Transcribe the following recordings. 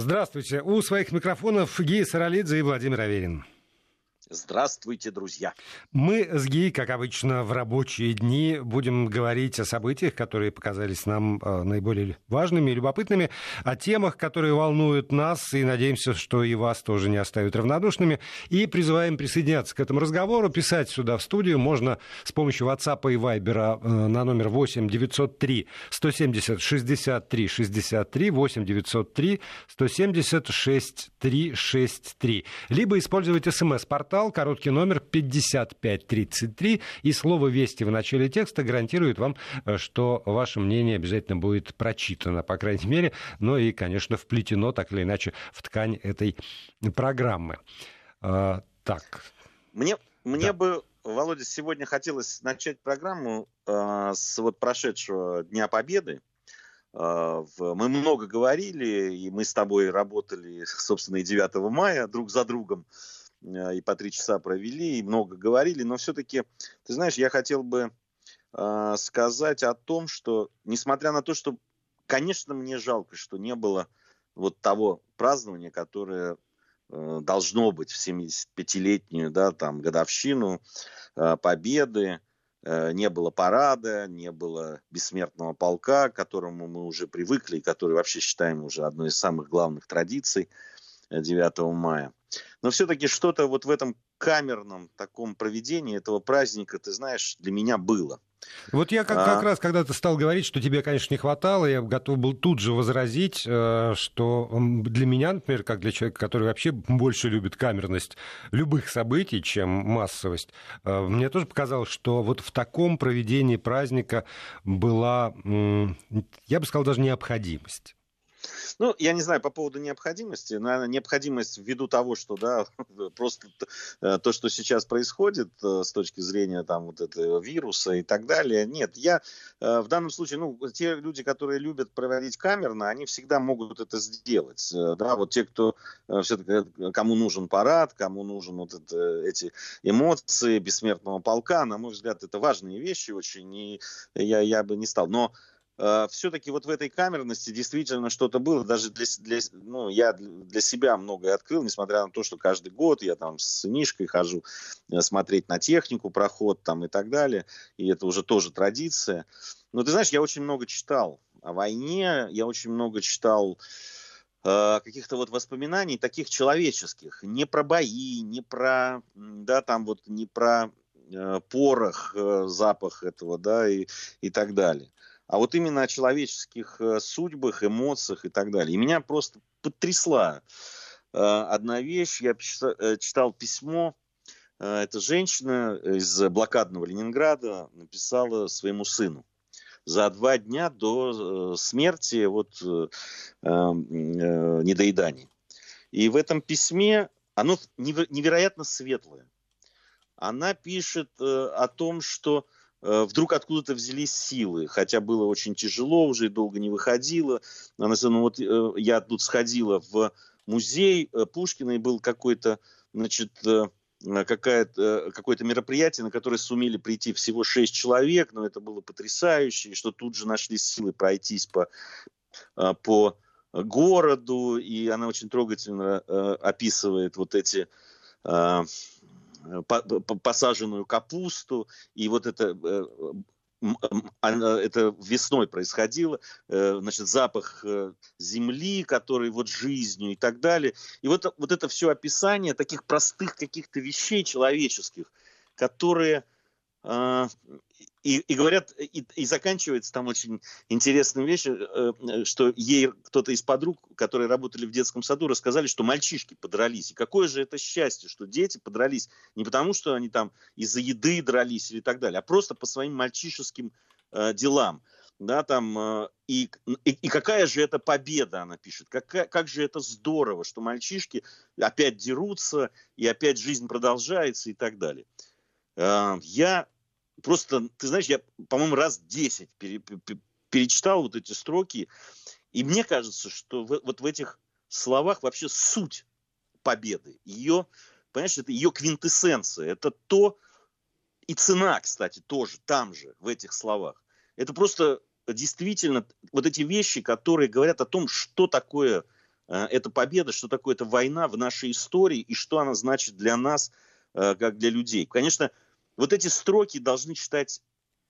Здравствуйте. У своих микрофонов Гия Саралидзе и Владимир Аверин. Здравствуйте, друзья. Мы с Ги, как обычно, в рабочие дни будем говорить о событиях, которые показались нам э, наиболее важными и любопытными, о темах, которые волнуют нас, и надеемся, что и вас тоже не оставят равнодушными. И призываем присоединяться к этому разговору, писать сюда в студию. Можно с помощью WhatsApp и Viber э, на номер 8 903 170 63 63 8 903 170 63 63. Либо использовать смс-портал портал, короткий номер 5533, и слово «Вести» в начале текста гарантирует вам, э, что ваше мнение обязательно будет прочитано, по крайней мере, но и, конечно, вплетено так или иначе в ткань этой программы. А, так. Мне, мне да. бы Володя, сегодня хотелось начать программу э, с вот прошедшего Дня Победы. Э, в, мы много говорили, и мы с тобой работали, собственно, и 9 мая друг за другом. Э, и по три часа провели, и много говорили, но все-таки, ты знаешь, я хотел бы э, сказать о том, что, несмотря на то, что, конечно, мне жалко, что не было вот того празднования, которое э, должно быть в 75-летнюю, да, там, годовщину э, победы, э, не было парада, не было бессмертного полка, к которому мы уже привыкли, и который вообще считаем уже одной из самых главных традиций 9 мая. Но все-таки что-то вот в этом камерном таком проведении этого праздника, ты знаешь, для меня было. Вот я как, а... как раз, когда ты стал говорить, что тебе, конечно, не хватало, я готов был тут же возразить, э, что для меня, например, как для человека, который вообще больше любит камерность любых событий, чем массовость, э, мне тоже показалось, что вот в таком проведении праздника была, я бы сказал, даже необходимость. Ну, я не знаю по поводу необходимости. Наверное, необходимость ввиду того, что, да, просто э, то, что сейчас происходит э, с точки зрения там вот этого вируса и так далее. Нет, я э, в данном случае, ну, те люди, которые любят проводить камерно, они всегда могут это сделать. Да, вот те, кто все-таки, кому нужен парад, кому нужен вот это, эти эмоции бессмертного полка, на мой взгляд, это важные вещи очень, и я, я бы не стал. Но все-таки вот в этой камерности действительно что-то было. Даже для, для, ну, я для себя многое открыл, несмотря на то, что каждый год я там с сынишкой хожу э, смотреть на технику, проход там и так далее. И это уже тоже традиция. Но ты знаешь, я очень много читал о войне, я очень много читал э, каких-то вот воспоминаний таких человеческих, не про бои, не про, да, там вот, не про э, порох, э, запах этого, да, и, и так далее а вот именно о человеческих э, судьбах, эмоциях и так далее. И меня просто потрясла э, одна вещь. Я э, читал письмо, эта женщина из блокадного Ленинграда написала своему сыну за два дня до смерти вот недоедания. И в этом письме оно невероятно светлое. Она пишет о том, что вдруг откуда-то взялись силы, хотя было очень тяжело, уже и долго не выходило. Она сказала, ну вот э, я тут сходила в музей э, Пушкина, и был какой-то, значит, какое-то какое мероприятие, на которое сумели прийти всего шесть человек, но это было потрясающе, и что тут же нашлись силы пройтись по, по городу, и она очень трогательно описывает вот эти Э, посаженную капусту, и вот это э, это весной происходило, э, значит, запах земли, который вот жизнью и так далее. И вот, вот это все описание таких простых каких-то вещей человеческих, которые а, и, и говорят, и, и заканчивается там очень интересным вещью, э, что ей кто-то из подруг, которые работали в детском саду, рассказали, что мальчишки подрались. И какое же это счастье, что дети подрались не потому, что они там из-за еды дрались или так далее, а просто по своим мальчишеским э, делам. Да, там, э, и, и, и какая же это победа, она пишет, как, как же это здорово, что мальчишки опять дерутся, и опять жизнь продолжается и так далее. Э, я просто, ты знаешь, я, по-моему, раз 10 пере, перечитал вот эти строки, и мне кажется, что в, вот в этих словах вообще суть победы, ее, понимаешь, это ее квинтэссенция, это то, и цена, кстати, тоже там же, в этих словах. Это просто действительно вот эти вещи, которые говорят о том, что такое эта победа, что такое эта война в нашей истории и что она значит для нас, как для людей. Конечно, вот эти строки должны читать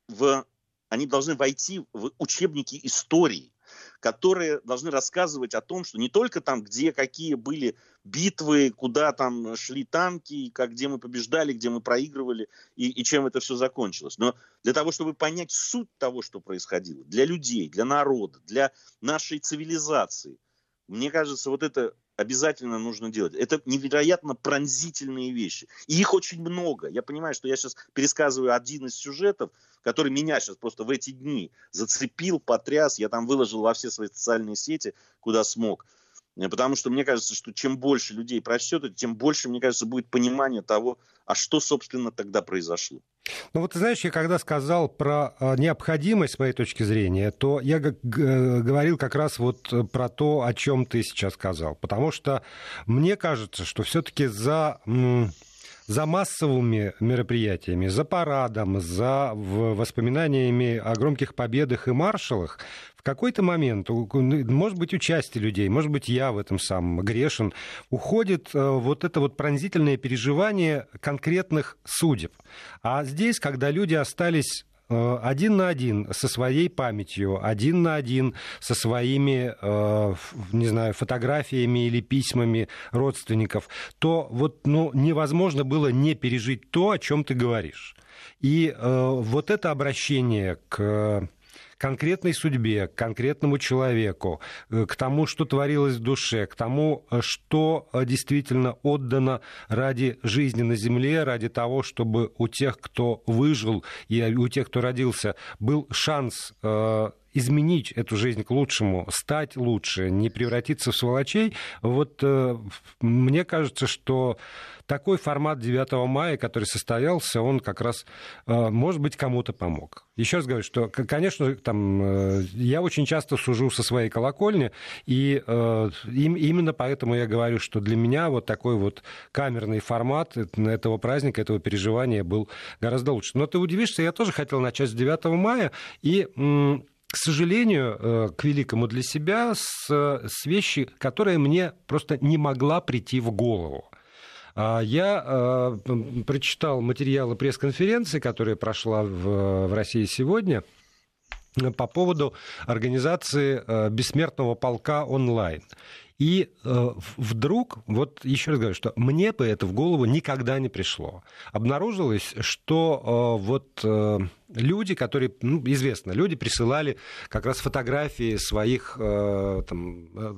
в... Они должны войти в учебники истории которые должны рассказывать о том, что не только там, где какие были битвы, куда там шли танки, как, где мы побеждали, где мы проигрывали и, и чем это все закончилось. Но для того, чтобы понять суть того, что происходило, для людей, для народа, для нашей цивилизации, мне кажется, вот это обязательно нужно делать. Это невероятно пронзительные вещи. И их очень много. Я понимаю, что я сейчас пересказываю один из сюжетов, который меня сейчас просто в эти дни зацепил, потряс. Я там выложил во все свои социальные сети, куда смог. Э, потому что мне кажется, что чем больше людей прочтет, тем больше, мне кажется, будет понимание того, а что, собственно, тогда произошло. Ну вот знаешь, я когда сказал про а, необходимость, с моей точки зрения, то я говорил как раз вот про то, о чем ты сейчас сказал. Потому что мне кажется, что все-таки за за массовыми мероприятиями, за парадом, за воспоминаниями о громких победах и маршалах, в какой-то момент, может быть, участие людей, может быть, я в этом самом грешен, уходит э, вот это вот пронзительное переживание конкретных судеб. А здесь, когда люди остались Э, один на один со своей памятью, один на один со своими, э, не знаю, фотографиями или письмами родственников, то вот ну, невозможно было не пережить то, о чем ты говоришь. И вот это обращение к конкретной судьбе, к конкретному человеку, э, к тому, что творилось в душе, к тому, э, что э, действительно отдано ради жизни на земле, ради того, чтобы у тех, кто выжил, и у тех, кто родился, был шанс изменить эту жизнь к лучшему, стать лучше, не превратиться в сволочей, вот э, мне кажется, что такой формат 9 мая, который состоялся, он как раз, э, может быть, кому-то помог. Еще раз говорю, что, конечно, там, э, я очень часто сужу со своей колокольни, и именно поэтому я говорю, что для меня вот такой вот камерный формат этого праздника, этого переживания был гораздо лучше. Но ты удивишься, я тоже хотел начать с 9 мая, и к сожалению, э, к великому для себя, с, с вещи, которая мне просто не могла прийти в голову. А, я э, прочитал материалы пресс-конференции, которая прошла в, в России сегодня по поводу организации э, бессмертного полка онлайн. И э, вдруг, вот еще раз говорю, что мне бы это в голову никогда не пришло. Обнаружилось, что э, вот э, люди, которые, ну, известно, люди присылали как раз фотографии своих э, там, э,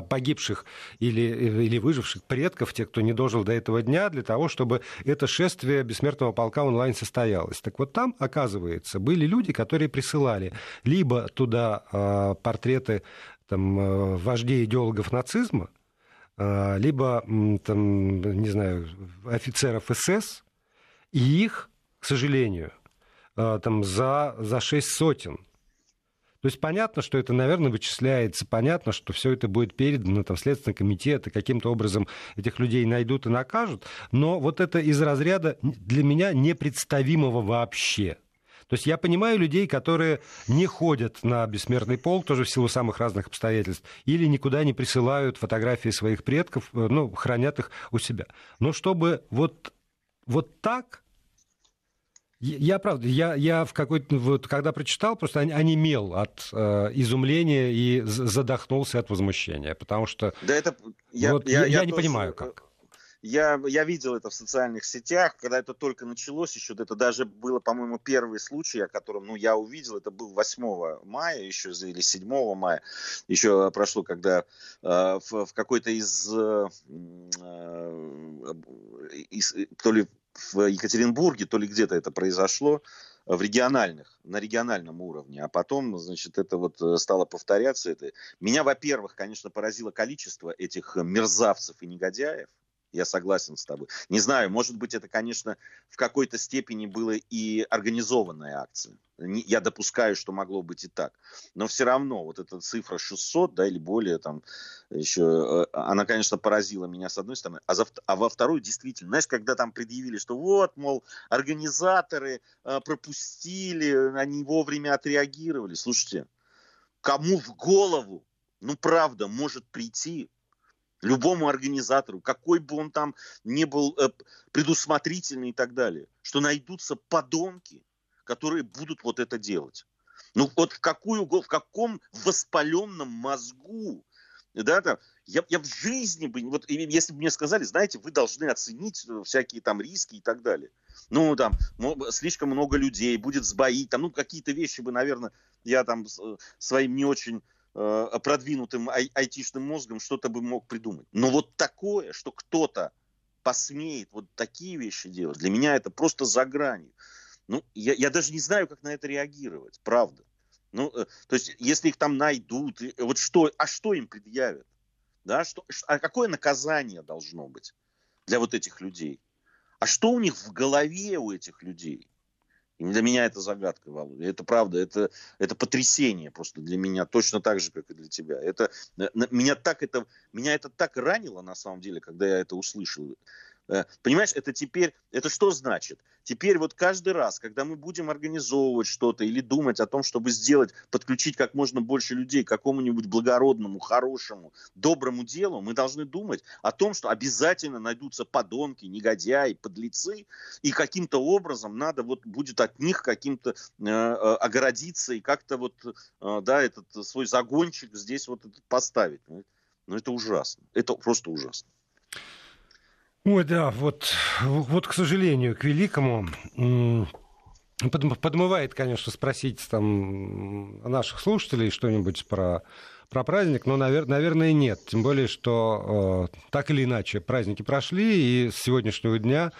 погибших или, или выживших предков, тех, кто не дожил до этого дня, для того, чтобы это шествие бессмертного полка онлайн состоялось. Так вот там, оказывается, были люди, которые присылали либо туда э, портреты там, э, вождей идеологов нацизма, э, либо, там, не знаю, офицеров СС, и их, к сожалению, э, там, за, за шесть сотен. То есть понятно, что это, наверное, вычисляется, понятно, что все это будет передано там, Следственный комитет, и каким-то образом этих людей найдут и накажут, но вот это из разряда для меня непредставимого вообще. То есть я понимаю людей, которые не ходят на бессмертный полк, тоже в силу самых разных обстоятельств, или никуда не присылают фотографии своих предков, э, ну, хранят их у себя. Но чтобы вот, вот так я, правда, я, я в какой-то, вот, когда прочитал, просто онемел от э, изумления и задохнулся от возмущения, потому что да это, я, вот, я, я, я не тоже... понимаю, как. Я, я видел это в социальных сетях, когда это только началось, еще это даже было, по-моему, первый случай, о котором ну, я увидел, это был 8 мая еще или 7 мая, еще прошло, когда э, в, в какой-то из, э, из, то ли в Екатеринбурге, то ли где-то это произошло, в региональных, на региональном уровне, а потом, значит, это вот э, стало повторяться. Это... Меня, во-первых, конечно, поразило количество этих мерзавцев и негодяев, я согласен с тобой. Не знаю, может быть, это, конечно, в какой-то степени было и организованная акция. Я допускаю, что могло быть и так. Но все равно, вот эта цифра 600, да, или более, там, еще, э, она, конечно, поразила меня с одной стороны, а, за, а во второй, действительно, знаешь, когда там предъявили, что вот, мол, организаторы э, пропустили, они вовремя отреагировали. Слушайте, кому в голову, ну, правда, может прийти любому организатору, какой бы он там не был э, предусмотрительный и так далее, что найдутся подонки, которые будут вот это делать. Ну вот в, какую, в каком воспаленном мозгу да, там, я, я в жизни бы, вот если бы мне сказали, знаете, вы должны оценить э, всякие там риски и так далее. Ну, там, слишком много людей, будет сбоить, там, ну, какие-то вещи бы, наверное, я там э, своим не очень продвинутым ай- айтишным мозгом что-то бы мог придумать. Но вот такое, что кто-то посмеет вот такие вещи делать, для меня это просто за гранью. Ну, я, я даже не знаю, как на это реагировать, правда. Ну, э, то есть, если их там найдут, вот что, а что им предъявят? Да, что, а какое наказание должно быть для вот этих людей? А что у них в голове у этих людей? Для меня это загадка, Володя. Это правда, это, это потрясение просто для меня, точно так же, как и для тебя. Это, э, меня, так это, меня это так ранило, на самом деле, когда я это услышал. Э, понимаешь, это теперь, это что значит? Теперь вот каждый раз, когда мы будем организовывать что-то или думать о том, чтобы сделать, подключить как можно больше людей к какому-нибудь благородному, хорошему, доброму делу, мы должны думать о том, что обязательно найдутся подонки, негодяи, подлецы, и каким-то образом надо вот будет от них каким-то э, э огородиться и как-то вот, э, да, этот свой загончик здесь вот поставить. Ну, ну это ужасно. Это просто ужасно. Ой, да, вот, вот, к сожалению, к великому подмывает, конечно, спросить там наших слушателей что-нибудь про, про праздник, но, навер, наверное, нет. Тем более, что э, так или иначе праздники прошли, и с сегодняшнего дня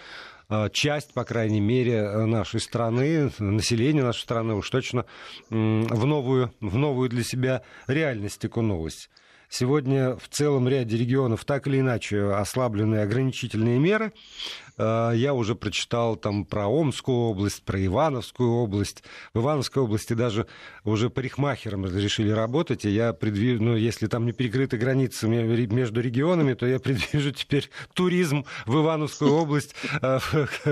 э, часть, по крайней мере, нашей страны, населения нашей страны уж точно э, в, новую, в новую для себя реальность окунулась. Сегодня в целом ряде регионов так или иначе ослаблены ограничительные меры. Э, я уже прочитал там про Омскую область, про Ивановскую область. В Ивановской области даже уже парикмахерам разрешили работать, и я предвижу, ну, если там не перекрыты границы между регионами, то я предвижу теперь туризм в Ивановскую область э,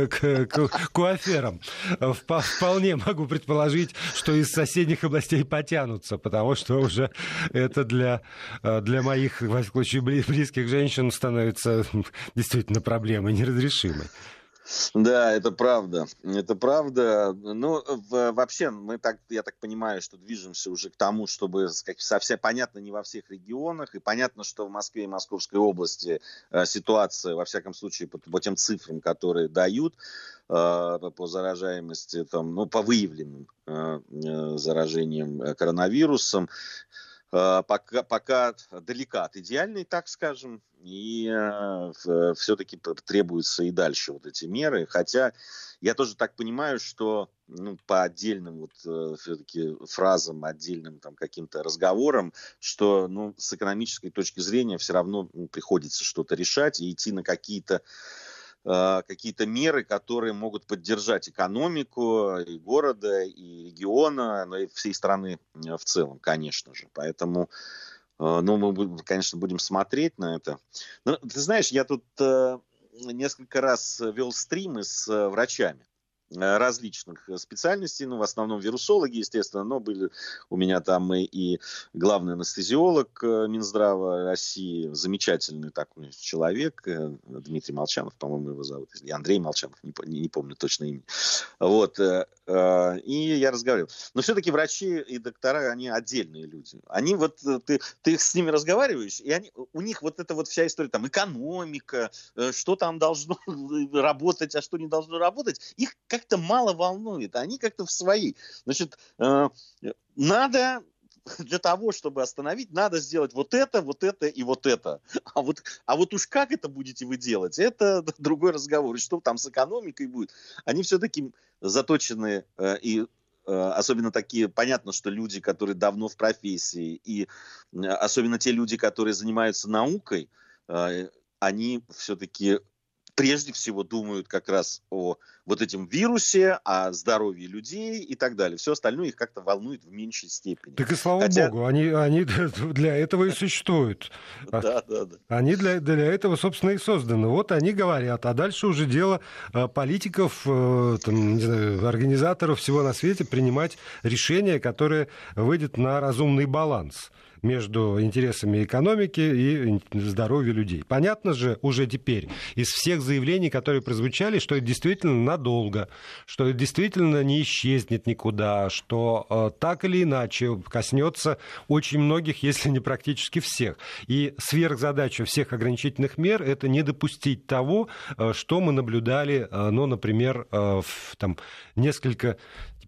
к куаферам. Вполне могу предположить, что из соседних областей потянутся, потому что уже это для, э, для моих, в случае, близких женщин становится действительно проблемой неразрешимой. Да, это правда. Это правда. Ну, в, вообще, мы так, я так понимаю, что движемся уже к тому, чтобы как, совсем понятно не во всех регионах, и понятно, что в Москве и Московской области э, ситуация, во всяком случае, по, по тем цифрам, которые дают э, по заражаемости, там, ну, по выявленным э, э заражениям э, коронавирусом, Э, пока, пока далека от идеальной, так скажем, и э, все-таки требуются и дальше вот эти меры. Хотя я тоже так понимаю, что ну, по отдельным вот э, все-таки фразам, отдельным там каким-то разговорам, что ну, с экономической точки зрения все равно ну, приходится что-то решать и идти на какие-то Э, какие-то меры, которые могут поддержать экономику и города, и региона, но и всей страны э, в целом, конечно же. Поэтому э, ну, мы, конечно, будем смотреть на это. Но, ты знаешь, я тут несколько раз вел стримы с врачами. Э, различных специальностей, ну, в основном вирусологи, естественно, но были у меня там и, и главный анестезиолог э, Минздрава России, замечательный такой человек, э, Дмитрий Молчанов, по-моему, его зовут, и Андрей Молчанов, не, не, не помню точно имя. Вот, и я разговаривал. Но все-таки врачи и доктора, они отдельные люди. Они вот, ты, ты с ними разговариваешь, и они, у них вот эта вот вся история, там, экономика, что там должно работать, а что не должно работать, их как как-то мало волнует. Они как-то в своей. Значит, э, надо для того, чтобы остановить, надо сделать вот это, вот это и вот это. А вот, а вот уж как это будете вы делать, это другой разговор. И что там с экономикой будет? Они все-таки заточены э, и э, особенно такие, понятно, что люди, которые давно в профессии, и особенно те люди, которые занимаются наукой, они все-таки прежде всего думают как раз о вот этом вирусе, о здоровье людей и так далее. Все остальное их как-то волнует в меньшей степени. Так и слава Хотя... богу, они, они для этого и существуют. Да, да, да. Они для, для этого, собственно, и созданы. Вот они говорят, а дальше уже дело э, политиков, э, там, не знаю, организаторов всего на свете принимать решения, которые выйдет на разумный баланс между интересами экономики и здоровья людей. Понятно же уже теперь из всех заявлений, которые прозвучали, что это действительно надолго, что это действительно не исчезнет никуда, что э, так или иначе коснется очень многих, если не практически всех. И сверхзадача всех ограничительных мер – это не допустить того, э, что мы наблюдали, э, ну, например, э, в, там, несколько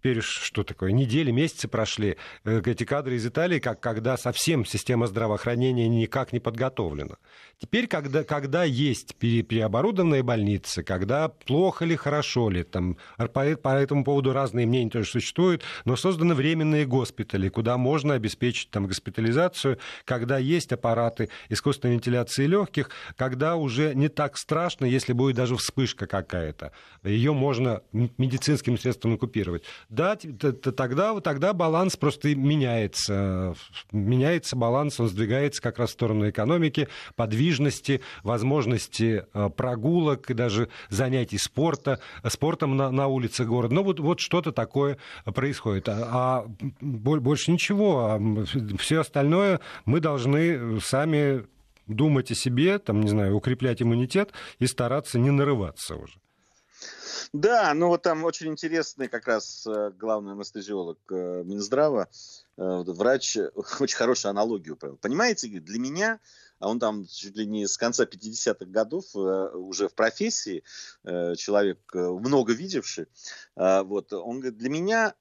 теперь что такое, недели, месяцы прошли, э, эти кадры из Италии, как когда совсем система здравоохранения никак не подготовлена. Теперь, когда, когда есть переоборудованные больницы, когда плохо ли, хорошо ли, там, по, по этому поводу разные мнения тоже существуют, но созданы временные госпитали, куда можно обеспечить там, госпитализацию, когда есть аппараты искусственной вентиляции легких, когда уже не так страшно, если будет даже вспышка какая-то. Ее можно медицинским средством оккупировать. Да, тогда, тогда баланс просто меняется. Меняется баланс, он сдвигается как раз в сторону экономики, подвижности подвижности, возможности э, прогулок и даже занятий спорта, спортом на, на улице города. Ну, вот, вот что-то такое происходит. А, а больше ничего. А Все остальное мы должны сами думать о себе, там, не знаю, укреплять иммунитет и стараться не нарываться уже. Да, ну вот там очень интересный как раз э, главный анестезиолог э, Минздрава, врач, очень хорошую аналогию. Понимаете, для меня а он там чуть ли не с конца 50-х годов э, уже в профессии, э, человек э, много видевший, вот, он говорит, для меня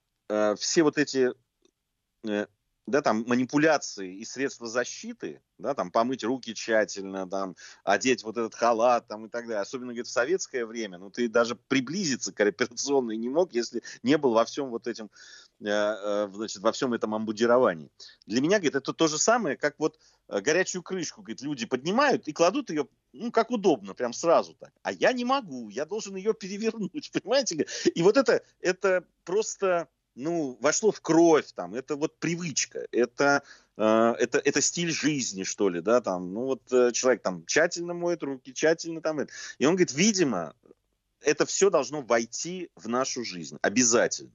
все вот эти да, там, манипуляции и средства защиты, да, там, помыть руки тщательно, там, одеть вот этот халат, там, и так далее. Особенно, говорит, в советское время, ну, ты даже приблизиться к операционной не мог, если не был во всем вот этим, значит, во всем этом амбудировании. Для меня, говорит, это то же самое, как вот Э, горячую крышку, говорит, люди поднимают и кладут ее, ну, как удобно, прям сразу так. А я не могу, я должен ее перевернуть, понимаете? И вот это, это просто, ну, вошло в кровь, там, это вот привычка, это, э, это, это стиль жизни, что ли, да, там, ну, вот э, человек там тщательно моет руки, тщательно там, и он говорит, видимо, это все должно войти в нашу жизнь, обязательно.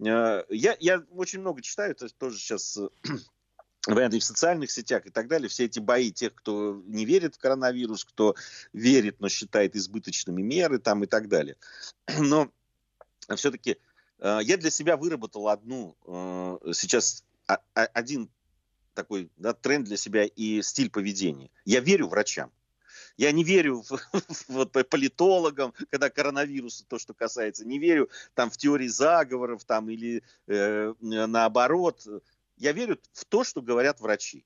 Э, я, я очень много читаю, это тоже сейчас варианты в социальных сетях и так далее, все эти бои тех, кто не верит в коронавирус, кто верит, но считает избыточными меры там и так далее. Но все-таки я для себя выработал одну э, сейчас один такой да, тренд для себя и стиль поведения. Я верю врачам. Я не верю в, вот, политологам, когда коронавирус, то, что касается, не верю там в теории заговоров там, или э, наоборот я верю в то, что говорят врачи.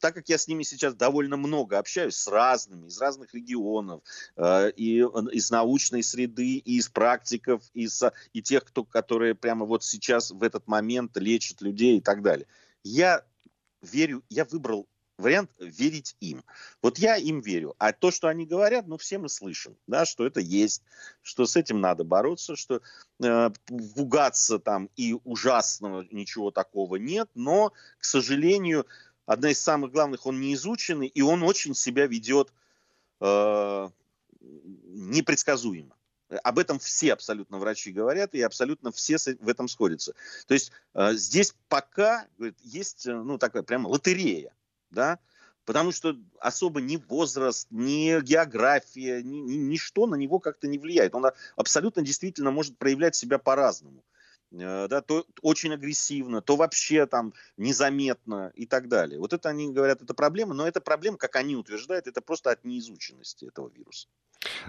Так как я с ними сейчас довольно много общаюсь, с разными, из разных регионов, э, и из научной среды, и из практиков, и, из, и тех, кто, которые прямо вот сейчас в этот момент лечат людей и так далее. Я верю, я выбрал вариант верить им. Вот я им верю. А то, что они говорят, ну, все мы слышим, да, что это есть, что с этим надо бороться, что э, пугаться там и ужасного ничего такого нет, но, к сожалению, одна из самых главных, он не изученный, и он очень себя ведет э, непредсказуемо. Об этом все абсолютно врачи говорят, и абсолютно все в этом сходятся. То есть э, здесь пока говорит, есть э, ну, такая прямо лотерея да, потому что особо ни возраст, ни география, ни, ни, ничто на него как-то не влияет. Он абсолютно действительно может проявлять себя по-разному. Э, да, то очень агрессивно, то вообще там незаметно и так далее. Вот это они говорят, это проблема, но это проблема, как они утверждают, это просто от неизученности этого вируса.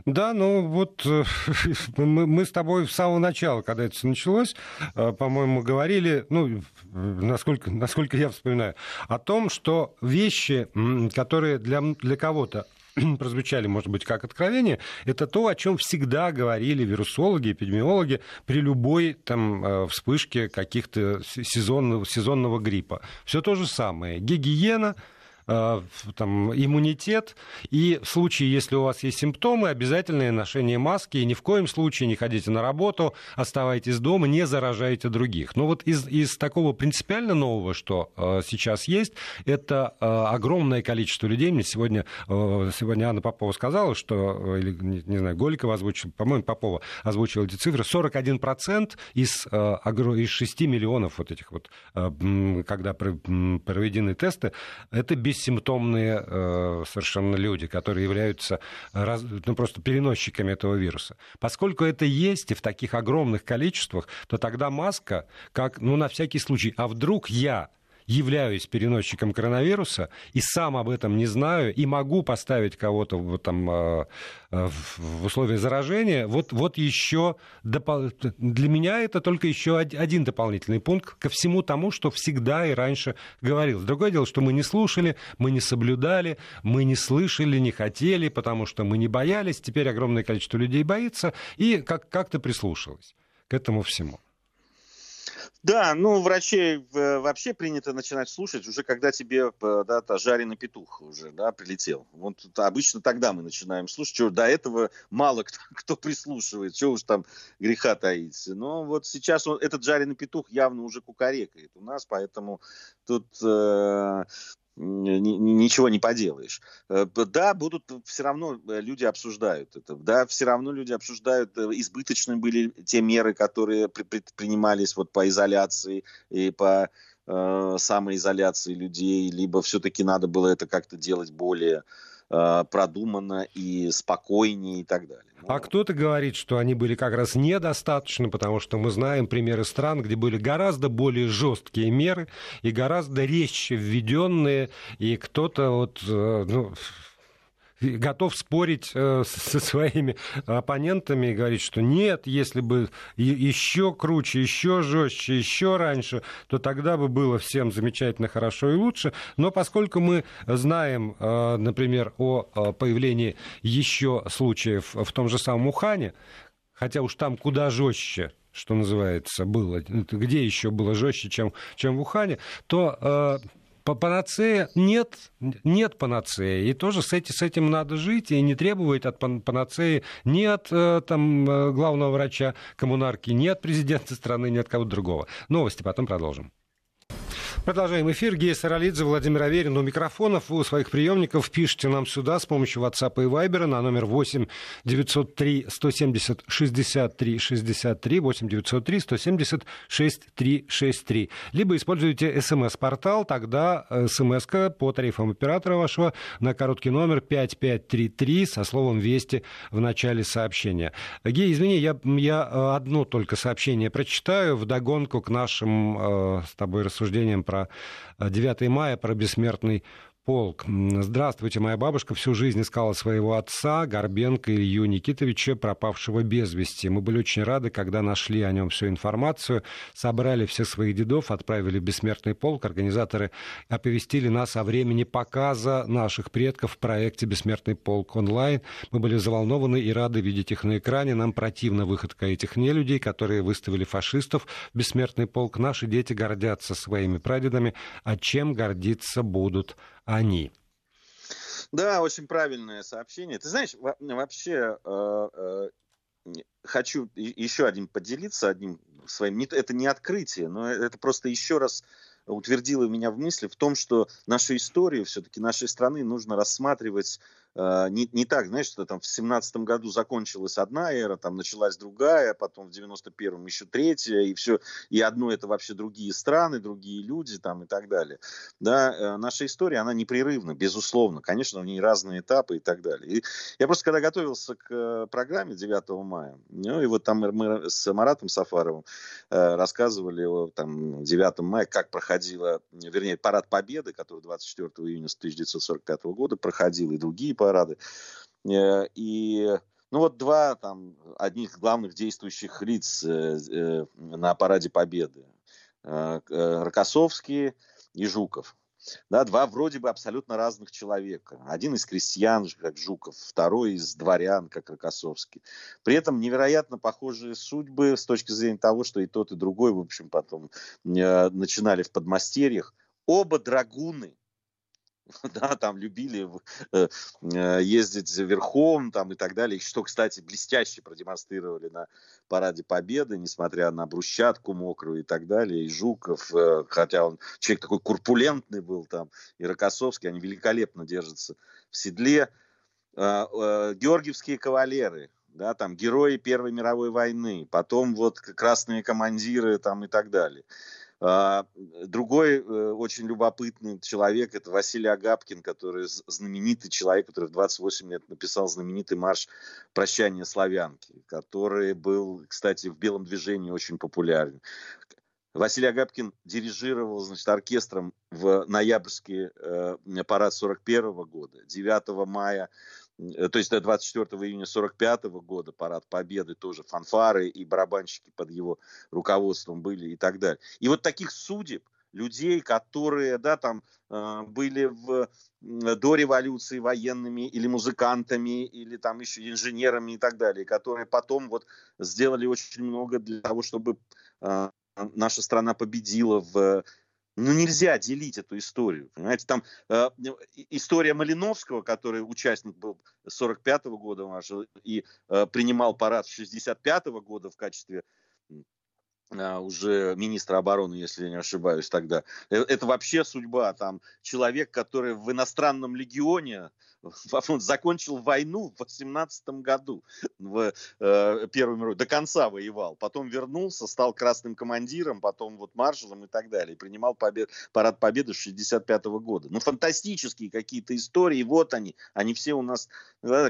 Да, ну вот э, мы, мы с тобой в самого начала, когда это началось, э, по-моему, говорили, ну, насколько, насколько я вспоминаю, о том, что вещи, которые для, для кого-то прозвучали, может быть, как откровение, это то, о чем всегда говорили вирусологи, эпидемиологи при любой там, э, вспышке каких-то сезонного, сезонного гриппа. Все то же самое. Гигиена, там, иммунитет, и в случае, если у вас есть симптомы, обязательное ношение маски, и ни в коем случае не ходите на работу, оставайтесь дома, не заражайте других. Но вот из, из такого принципиально нового, что э, сейчас есть, это э, огромное количество людей. Мне сегодня, э, сегодня Анна Попова сказала, что, или, не, не знаю, Голикова озвучила, по-моему, Попова озвучила эти цифры, 41% из, из 6 миллионов вот этих вот, когда проведены тесты, это бессимптомные совершенно люди, которые являются ну, просто переносчиками этого вируса. Поскольку это есть и в таких огромных количествах, то тогда маска, как, ну, на всякий случай, а вдруг я являюсь переносчиком коронавируса и сам об этом не знаю, и могу поставить кого-то вот там, а, а, в условия заражения, вот, вот еще допол... для меня это только еще один дополнительный пункт ко всему тому, что всегда и раньше говорил. Другое дело, что мы не слушали, мы не соблюдали, мы не слышали, не хотели, потому что мы не боялись. Теперь огромное количество людей боится и как- как-то прислушалось к этому всему. Да, ну, врачей э, вообще принято начинать слушать уже когда тебе, э, да, та жареный петух уже, да, прилетел. Вот обычно тогда мы начинаем слушать, что до этого мало кто, кто прислушивает, что уж там греха таить. Но вот сейчас он, этот жареный петух явно уже кукарекает у нас, поэтому тут э, ничего не поделаешь. Э, да, будут все равно э, люди обсуждают это. Да, все равно люди обсуждают, э, избыточны были те меры, которые предпринимались вот по изоляции и по э, самоизоляции людей, либо все-таки надо было это как-то делать более Э, продуманно и спокойнее и так далее. А ну, кто-то говорит, что они были как раз недостаточно, потому что мы знаем примеры стран, где были гораздо более жесткие меры и гораздо резче введенные, и кто-то вот, э, ну, готов спорить э, со своими оппонентами и говорить, что нет, если бы еще круче, еще жестче, еще раньше, то тогда бы было всем замечательно, хорошо и лучше. Но поскольку мы знаем, э, например, о появлении еще случаев в том же самом Ухане, хотя уж там куда жестче, что называется, было, где еще было жестче, чем, чем в Ухане, то э, панацея нет, нет панацеи. И тоже с, эти, с этим надо жить и не требовать от панацеи ни от э, там, э, главного врача коммунарки, ни от президента страны, ни от кого-то другого. Новости потом продолжим. Продолжаем эфир. Гея Саралидзе, Владимир Аверин у микрофонов. У своих приемников пишите нам сюда с помощью WhatsApp и Viber на номер 8 903 170 63 63 8 903 170 63 63. Либо используйте смс-портал, тогда смс по тарифам оператора вашего на короткий номер 5533 со словом «Вести» в начале сообщения. Гея, извини, я, я э, одно только сообщение прочитаю в догонку к нашим э, с тобой рассуждениям про про 9 э, мая, про бессмертный полк. Здравствуйте, моя бабушка всю жизнь искала своего отца, Горбенко Илью Никитовича, пропавшего без вести. Мы были очень рады, когда нашли о нем всю информацию, собрали всех своих дедов, отправили в бессмертный полк. Организаторы оповестили нас о времени показа наших предков в проекте «Бессмертный полк онлайн». Мы были заволнованы и рады видеть их на экране. Нам противна выходка этих нелюдей, которые выставили фашистов в «Бессмертный полк». Наши дети гордятся своими прадедами, а чем гордиться будут они. Да, очень правильное сообщение. Ты знаешь, вообще э, э, хочу еще одним поделиться, одним своим. Это не открытие, но это просто еще раз утвердило меня в мысли в том, что нашу историю все-таки нашей страны нужно рассматривать не, не так, знаешь, что там в семнадцатом году закончилась одна эра, там началась другая, потом в девяносто первом еще третья, и все, и одно это вообще другие страны, другие люди там и так далее. Да, э, наша история, она непрерывна, безусловно, конечно, в ней разные этапы и так далее. И я просто когда готовился к э, программе 9 мая, ну и вот там мы с Маратом Сафаровым рассказывали о там, 9 мая, как проходила, вернее, парад Победы, который 24 июня 1945 года проходил, и другие парады парады. Э, и ну вот два там одних главных действующих лиц э, э, на параде Победы. Рокоссовский и Жуков. Да, два вроде бы абсолютно разных человека. Один из крестьян, как Жуков, второй из дворян, как Рокоссовский. При этом невероятно похожие судьбы с точки зрения того, что и тот, и другой, в общем, потом начинали в подмастерьях. Оба драгуны, да, там любили э, э, ездить верхом там и так далее, что, кстати, блестяще продемонстрировали на параде Победы, несмотря на брусчатку мокрую и так далее, и Жуков, э, хотя он человек такой курпулентный был там, и Рокоссовский, они великолепно держатся в седле. Георгиевские кавалеры, да, там герои Первой мировой войны, потом вот красные командиры там и так далее. А, другой э, очень любопытный человек – это Василий Агапкин, который знаменитый человек, который в 28 лет написал знаменитый марш «Прощание славянки», который был, кстати, в белом движении очень популярен. Василий Агапкин дирижировал значит, оркестром в ноябрьский э, парад 41 года. 9 мая Э, то есть 24 июня 45 года, парад Победы, тоже фанфары и барабанщики под его руководством были и так далее. И вот таких судеб, людей, которые, да, там э, были в, до революции военными или музыкантами, или там еще инженерами и так далее, которые потом вот сделали очень много для того, чтобы э, наша страна победила в ну, нельзя делить эту историю. Понимаете, там э, история Малиновского, который участник был 45-го года и э, принимал парад 65-го года в качестве а, уже министра обороны, если я не ошибаюсь тогда. Э, это вообще судьба. Там человек, который в иностранном легионе он закончил войну в 18 году, в э, Первую мировую, до конца воевал. Потом вернулся, стал красным командиром, потом вот маршалом и так далее. принимал побед, парад победы 65 -го года. Ну, фантастические какие-то истории. Вот они. Они все у нас...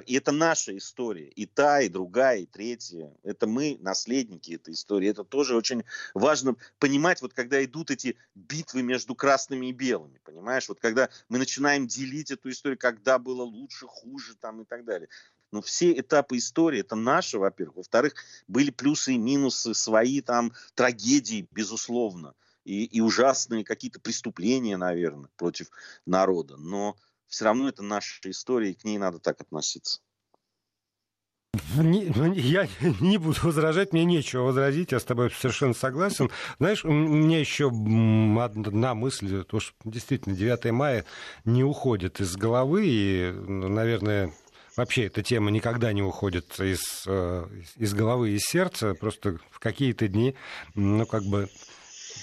И это наша история. И та, и другая, и третья. Это мы, наследники этой истории. Это тоже очень важно понимать, вот когда идут эти битвы между красными и белыми, понимаешь? Вот когда мы начинаем делить эту историю, когда было лучше, хуже там и так далее. Но все этапы истории, это наши, во-первых. Во-вторых, были плюсы и минусы, свои там трагедии, безусловно. И, и ужасные какие-то преступления, наверное, против народа. Но все равно это наша история, и к ней надо так относиться. Не, ну, я не буду возражать, мне нечего возразить, я с тобой совершенно согласен. Знаешь, у меня еще одна мысль, то что действительно 9 мая не уходит из головы, и, наверное, вообще эта тема никогда не уходит из, э, из головы, из сердца, просто в какие-то дни, ну, как бы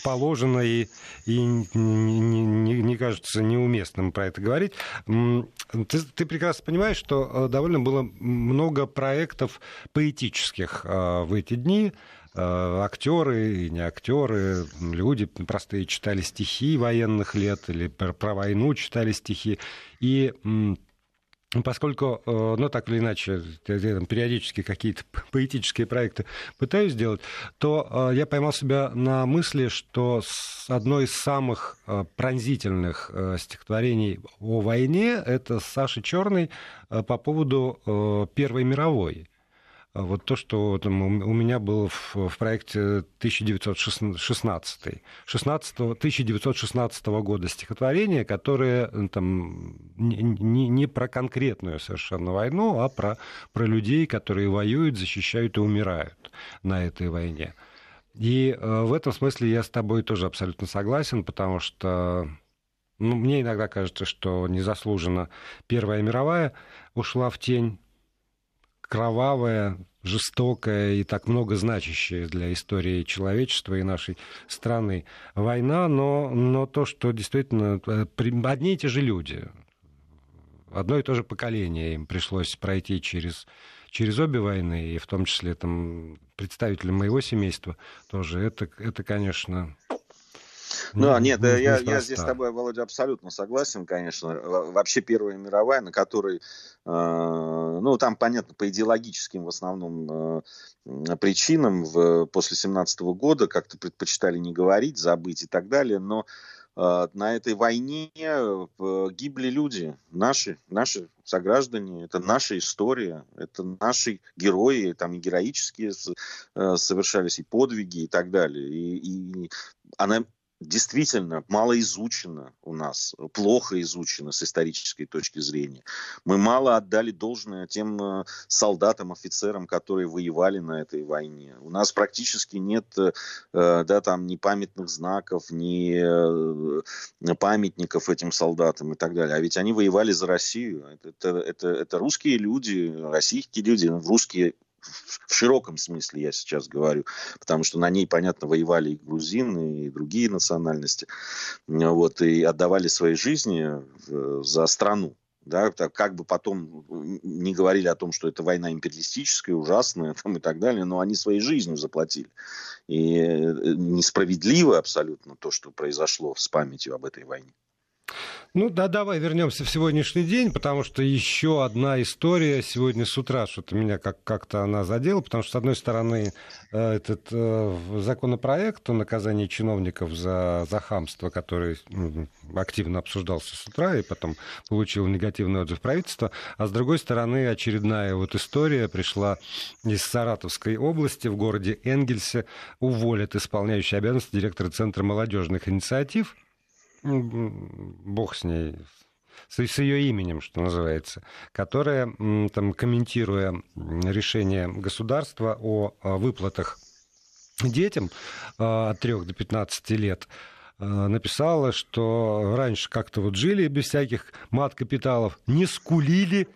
положено и, и не, не, не кажется неуместным про это говорить. Ты, ты прекрасно понимаешь, что э, довольно было много проектов поэтических э, в эти дни э, актеры и не актеры, люди простые читали стихи военных лет или про, про войну читали стихи. И поскольку, э, ну, так или иначе, я периодически какие-то поэтические проекты пытаюсь сделать, то э, я поймал себя на мысли, что одно из самых э, пронзительных стихотворений о войне — это Саша Черный по поводу Первой мировой. А вот то, что там, у меня было в, в проекте 1916, 16, 1916 года стихотворение, которое там, не, не, про конкретную совершенно войну, а про, про людей, которые воюют, защищают и умирают на этой войне. И э, в этом смысле я с тобой тоже абсолютно согласен, потому что ну, мне иногда кажется, что незаслуженно Первая мировая ушла в тень кровавая, жестокая и так много значащая для истории человечества и нашей страны война, но, но то, что действительно э, одни и те же люди, одно и то же поколение им пришлось пройти через, через обе войны, и в том числе там, представителям моего семейства тоже, это, это конечно, ну, а нет, не, я, я здесь с тобой, Володя, абсолютно согласен, конечно. Вообще Первая мировая, на которой, э, ну, там, понятно, по идеологическим в основном э, причинам в, после 17 года как-то предпочитали не говорить, забыть и так далее, но э, на этой войне э, гибли люди, наши, наши сограждане, это наша история, это наши герои, там и героические э, совершались и подвиги и так далее. И, и она действительно мало изучено у нас, плохо изучено с исторической точки зрения. Мы мало отдали должное тем э, солдатам, офицерам, которые воевали на этой войне. У нас практически нет э, да, там, ни памятных знаков, ни э, памятников этим солдатам и так далее. А ведь они воевали за Россию. Это, это, это, это русские люди, российские люди, русские в широком смысле я сейчас говорю, потому что на ней, понятно, воевали и грузины, и другие национальности, вот, и отдавали свои жизни за страну. Да, как бы потом не говорили о том, что это война империалистическая, ужасная там, и так далее, но они своей жизнью заплатили. И э, несправедливо абсолютно то, что произошло с памятью об этой войне. Ну да, давай вернемся в сегодняшний день, потому что еще одна история сегодня с утра, что-то меня как- как-то она задела, потому что, с одной стороны, э, этот э, законопроект о наказании чиновников за, за хамство, который активно обсуждался с утра и потом получил негативный отзыв правительства, а с другой стороны, очередная вот история пришла из Саратовской области в городе Энгельсе, уволят исполняющий обязанности директора Центра молодежных инициатив, бог с ней, с, с ее именем, что называется, которая, там, комментируя решение государства о выплатах детям а, от 3 до 15 лет, написала, что раньше как-то вот жили без всяких мат-капиталов, не скулили,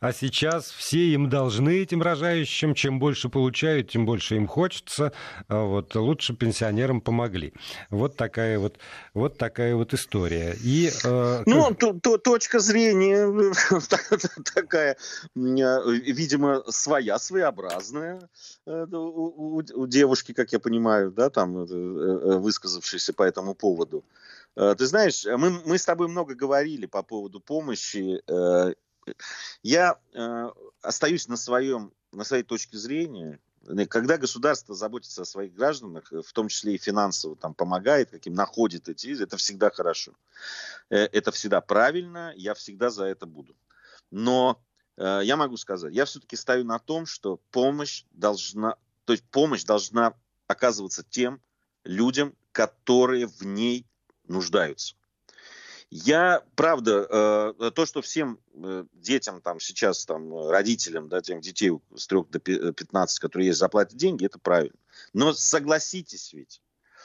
а сейчас все им должны, этим рожающим. Чем больше получают, тем больше им хочется. А вот, лучше пенсионерам помогли. Вот такая вот, вот такая вот история. И, э, ну, то, то, точка зрения такая, видимо, своя, своеобразная э, у, у девушки, как я понимаю, да, там э, высказавшейся по этому поводу. Ты знаешь, мы, мы с тобой много говорили по поводу помощи я э, остаюсь на, своем, на своей точке зрения. Когда государство заботится о своих гражданах, в том числе и финансово там, помогает, каким находит эти, это всегда хорошо. Э, это всегда правильно, я всегда за это буду. Но э, я могу сказать, я все-таки стою на том, что помощь должна, то есть помощь должна оказываться тем людям, которые в ней нуждаются. Я, правда, э, то, что всем э, детям там сейчас, там, родителям, да, тем детей с 3 до 15, которые есть, заплатят деньги, это правильно. Но согласитесь ведь,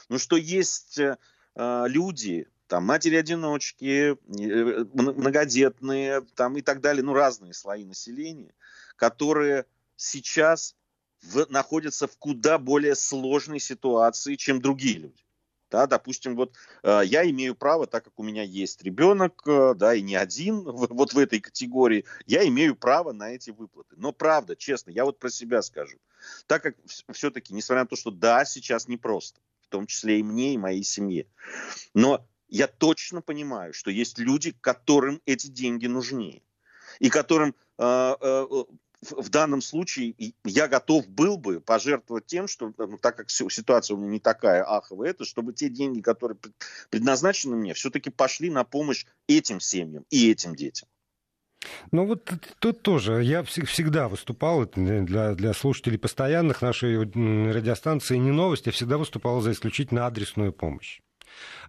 ну что есть э, люди, там, матери-одиночки, многодетные, там, и так далее, ну, разные слои населения, которые сейчас в, находятся в куда более сложной ситуации, чем другие люди. Да, допустим, вот э, я имею право, так как у меня есть ребенок, э, да, и не один в, вот в этой категории, я имею право на эти выплаты. Но правда, честно, я вот про себя скажу. Так как все-таки, несмотря на то, что да, сейчас непросто, в том числе и мне, и моей семье, но я точно понимаю, что есть люди, которым эти деньги нужнее, и которым э, э, в данном случае я готов был бы пожертвовать тем, что, ну, так как ситуация у меня не такая аховая, это, чтобы те деньги, которые предназначены мне, все-таки пошли на помощь этим семьям и этим детям. Ну вот тут тоже я всегда выступал для, для слушателей постоянных нашей радиостанции не новости, я всегда выступал за исключительно адресную помощь.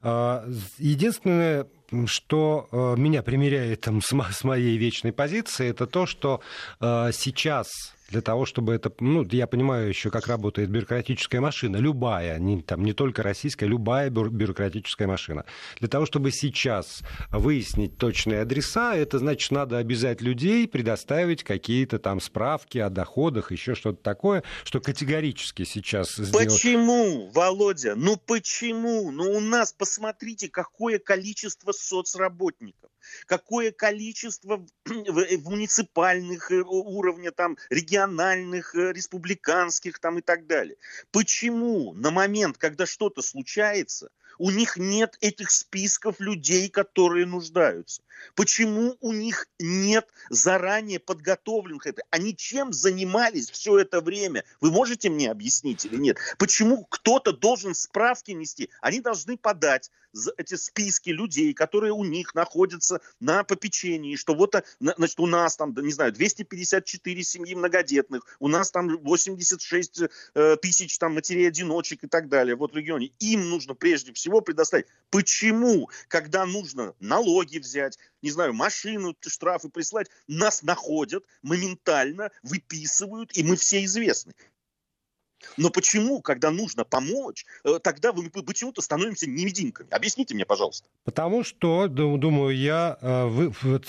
А, единственное, что э, меня примеряет там, с моей вечной позиции, это то, что э, сейчас для того, чтобы это... Ну, я понимаю еще, как работает бюрократическая машина, любая, не, там, не только российская, любая бюрократическая машина. Для того, чтобы сейчас выяснить точные адреса, это значит, надо обязать людей предоставить какие-то там справки о доходах, еще что-то такое, что категорически сейчас сделать... Почему, Володя? Ну почему? Ну у нас, посмотрите, какое количество соцработников, какое количество в муниципальных э, уровня, там, региональных региональных, э, республиканских там и так далее. Почему на момент, когда что-то случается, у них нет этих списков людей, которые нуждаются? Почему у них нет заранее подготовленных это? Они чем занимались все это время? Вы можете мне объяснить или нет? Почему кто-то должен справки нести? Они должны подать эти списки людей, которые у них находятся на попечении, что вот, э, значит, у нас там, не знаю, 254 семьи многодетных, у нас там 86 э, тысяч там матерей-одиночек и так далее вот в регионе. Им нужно прежде всего предоставить. Почему, когда нужно налоги взять, не знаю, машину, штрафы прислать, нас находят, моментально выписывают, и мы все известны. Но почему, когда нужно помочь, э, тогда мы почему-то становимся невидимками? Объясните мне, пожалуйста. Потому что, думаю я, э, вы, вот,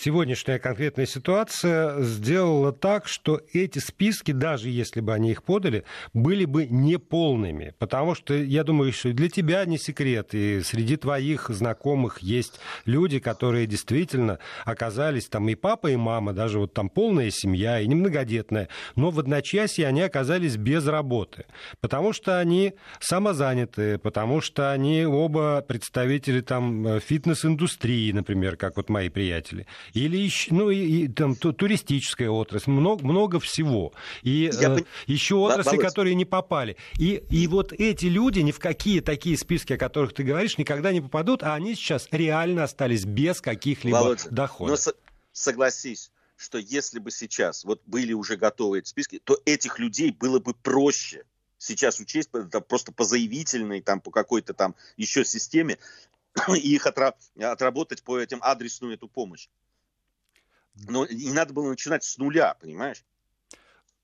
сегодняшняя конкретная ситуация сделала так, что эти списки, даже если бы они их подали, были бы неполными. Потому что, я думаю, что для тебя не секрет, и среди твоих знакомых есть люди, которые действительно оказались там и папа, и мама, даже вот там полная семья, и немногодетная, но в одночасье они оказались без работы. Потому что они самозанятые, потому что они оба представители там э, фитнес-индустрии, например, как вот мои приятели или еще, ну, и, и там туристическая отрасль, много, много всего. И Я... э, еще отрасли, Володь. которые не попали. И, и вот эти люди ни в какие такие списки, о которых ты говоришь, никогда не попадут, а они сейчас реально остались без каких-либо Володя, доходов. Но со- согласись, что если бы сейчас вот были уже готовы эти списки, то этих людей было бы проще сейчас учесть это просто по заявительной, там, по какой-то там еще системе, и их отра- отработать по этим адресную эту помощь. Но не надо было начинать с нуля, понимаешь?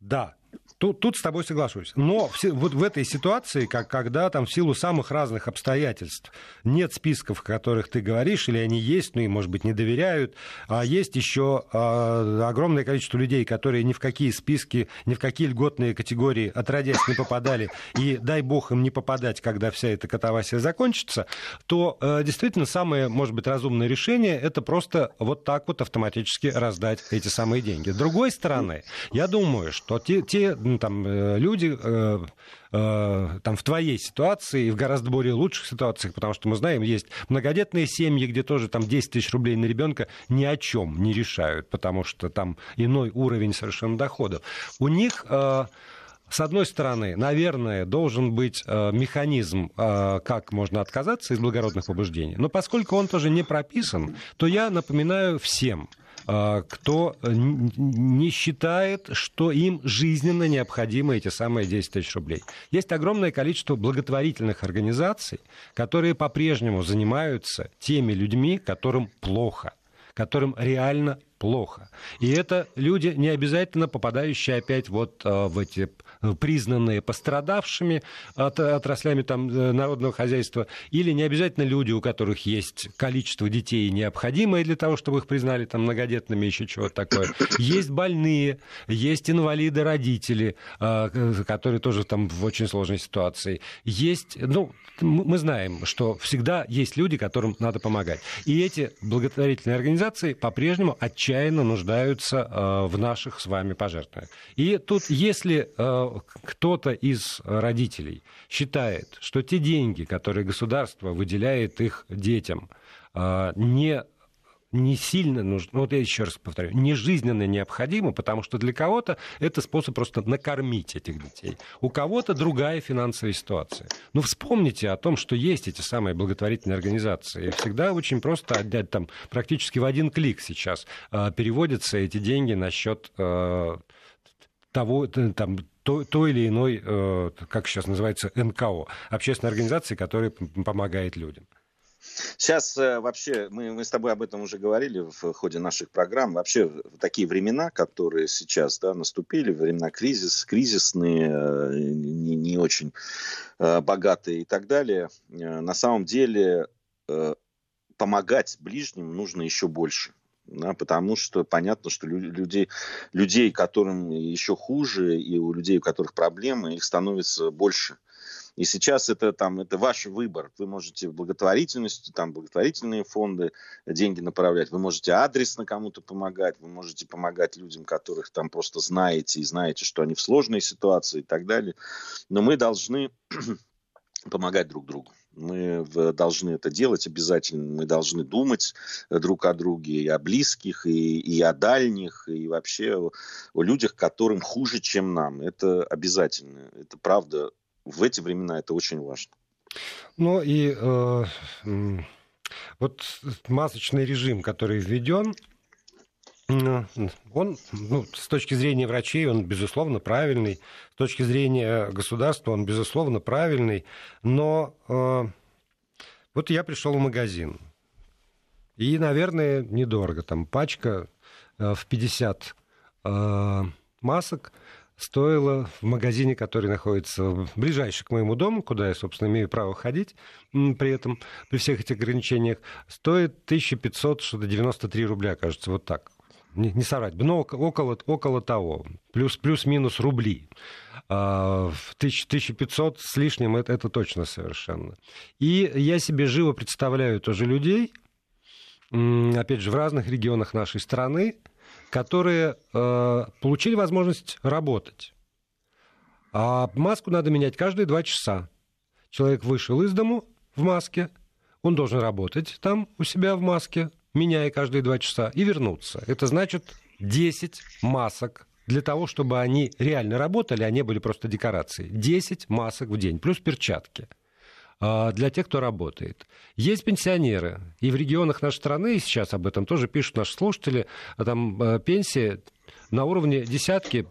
Да, Тут, тут с тобой соглашусь. Но в, вот в этой ситуации, как, когда там в силу самых разных обстоятельств нет списков, о которых ты говоришь, или они есть, ну и, может быть, не доверяют, а есть еще а, огромное количество людей, которые ни в какие списки, ни в какие льготные категории отродясь не попадали, и дай бог им не попадать, когда вся эта катавасия закончится, то а, действительно самое, может быть, разумное решение это просто вот так вот автоматически раздать эти самые деньги. С другой стороны, я думаю, что те, те ну, там, э, люди э, э, там, в твоей ситуации и в гораздо более лучших ситуациях, потому что мы знаем, есть многодетные семьи, где тоже там 10 тысяч рублей на ребенка ни о чем не решают, потому что там иной уровень совершенно доходов. У них с одной стороны, наверное, должен быть э, механизм, э, как можно отказаться из благородных побуждений. Но поскольку он тоже не прописан, то я напоминаю всем, кто не считает, что им жизненно необходимы эти самые 10 тысяч рублей. Есть огромное количество благотворительных организаций, которые по-прежнему занимаются теми людьми, которым плохо которым реально плохо. И это люди, не обязательно попадающие опять вот а, в эти признанные пострадавшими от, отраслями там, э, народного хозяйства, или не обязательно люди, у которых есть количество детей необходимое для того, чтобы их признали там, многодетными, еще чего-то такое. Есть больные, есть инвалиды-родители, которые тоже там в очень сложной ситуации. Есть, ну, мы знаем, что всегда есть люди, которым надо помогать. И эти благотворительные организации по-прежнему отчаянно нуждаются в наших с вами пожертвованиях. И тут, если кто-то из родителей считает, что те деньги, которые государство выделяет их детям, а, не не сильно нужно, ну, вот я еще раз повторю, не жизненно необходимо, потому что для кого-то это способ просто накормить этих детей. У кого-то другая финансовая ситуация. Но вспомните о том, что есть эти самые благотворительные организации. И всегда очень просто отдать там практически в один клик сейчас э, переводятся эти деньги на счет э, того, там, то, то или иной, э, как сейчас называется, НКО, общественной организации, которая помогает людям. Сейчас э, вообще, мы, мы с тобой об этом уже говорили в ходе наших программ, вообще такие времена, которые сейчас да, наступили, времена кризис, кризисные, э, не, не очень богатые и так далее, на самом деле помогать ближним нужно еще больше да, потому что понятно, что людей, людей, которым еще хуже, и у людей, у которых проблемы, их становится больше. И сейчас это, там, это ваш выбор. Вы можете благотворительность, там, благотворительные фонды деньги направлять, вы можете адресно кому-то помогать, вы можете помогать людям, которых там просто знаете, и знаете, что они в сложной ситуации и так далее. Но мы должны помогать друг другу. Мы должны это делать обязательно. Мы должны думать друг о друге, и о близких, и, и о дальних, и вообще о, о людях, которым хуже, чем нам. Это обязательно. Это правда. В эти времена это очень важно. Ну и э, вот масочный режим, который введен, он, ну, с точки зрения врачей, он, безусловно, правильный. С точки зрения государства, он, безусловно, правильный. Но э, вот я пришел в магазин. И, наверное, недорого. Там пачка э, в 50 э, масок стоила в магазине, который находится ближайший к моему дому, куда я, собственно, имею право ходить при этом, при всех этих ограничениях, стоит 1593 рубля, кажется, вот так не, не соврать, но около, около того, плюс, плюс-минус рубли. А, в 1500 с лишним это, это точно совершенно. И я себе живо представляю тоже людей, опять же, в разных регионах нашей страны, которые э, получили возможность работать. А маску надо менять каждые два часа. Человек вышел из дому в маске, он должен работать там у себя в маске, меняя каждые два часа, и вернуться. Это значит 10 масок для того, чтобы они реально работали, а не были просто декорацией. 10 масок в день, плюс перчатки а, для тех, кто работает. Есть пенсионеры, и в регионах нашей страны, и сейчас об этом тоже пишут наши слушатели, а там а, пенсии на уровне десятки,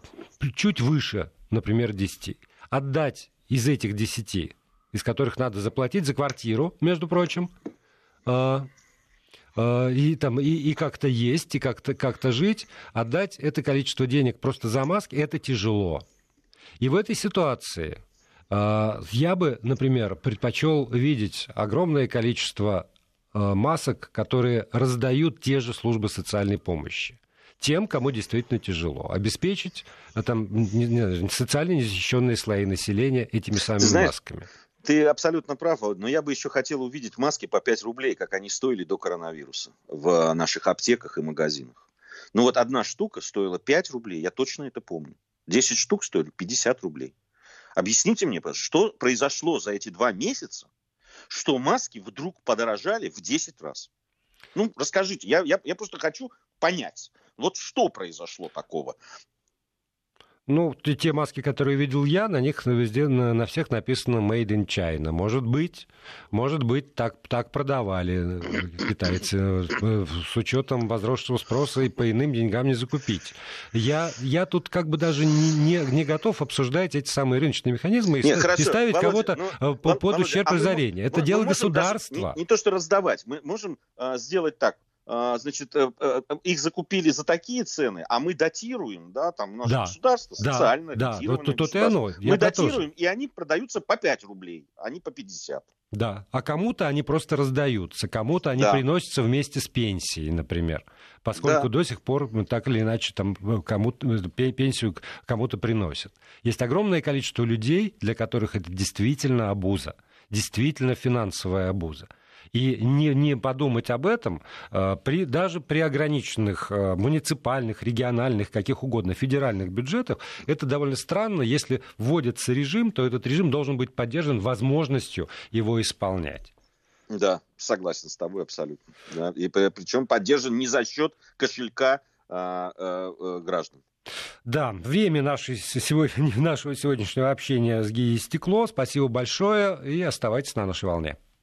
чуть выше, например, 10. Отдать из этих 10, из которых надо заплатить за квартиру, между прочим, Э, и, там, и, и как-то есть, и как-то как жить, отдать это количество денег просто за маски, это тяжело. И в этой ситуации э, я бы, например, предпочел видеть огромное количество э, масок, которые раздают те же службы социальной помощи тем, кому действительно тяжело. Обеспечить там, социально незащищенные слои населения этими самыми Знаешь, масками. Ты абсолютно прав, но я бы еще хотел увидеть маски по 5 рублей, как они стоили до коронавируса в наших аптеках и магазинах. Ну вот одна штука стоила 5 рублей, я точно это помню. 10 штук стоили 50 рублей. Объясните мне, что произошло за эти два месяца, что маски вдруг подорожали в 10 раз? Ну, расскажите, я, я, я просто хочу понять, вот что произошло такого. Ну, те маски, которые видел я, на них везде, на, на всех написано Made in China. Может быть, может быть, так, так продавали китайцы с учетом возросшего спроса и по иным деньгам не закупить. Я, я тут как бы даже не, не, не готов обсуждать эти самые рыночные механизмы и, Нет, и ставить кого-то ну, э, под Володя, ущерб а разорения. Мы, Это мы, дело мы государства. Не, не то, что раздавать. Мы можем а, сделать так. А, значит, э, э, их закупили за такие цены, а мы датируем, да, там наше да, государство социально да, да, вот тут и оно. Я мы датируем, тоже. и они продаются по 5 рублей, а не по 50. Да, а кому-то они просто раздаются, кому-то они да. приносятся вместе с пенсией, например, поскольку да. до сих пор ну, так или иначе там э, кому-то пенсию кому-то приносят. Есть огромное количество людей, для которых это действительно обуза, действительно финансовая обуза и не, не подумать об этом, э, при, даже при ограниченных э, муниципальных, региональных, каких угодно, федеральных бюджетах, это довольно странно. Если вводится режим, то этот режим должен быть поддержан возможностью его исполнять. Да, согласен с тобой абсолютно. Да. И причем поддержан не за счет кошелька а, а, граждан. Да, время нашей, сегодня, нашего сегодняшнего общения с Гией стекло. Спасибо большое и оставайтесь на нашей волне.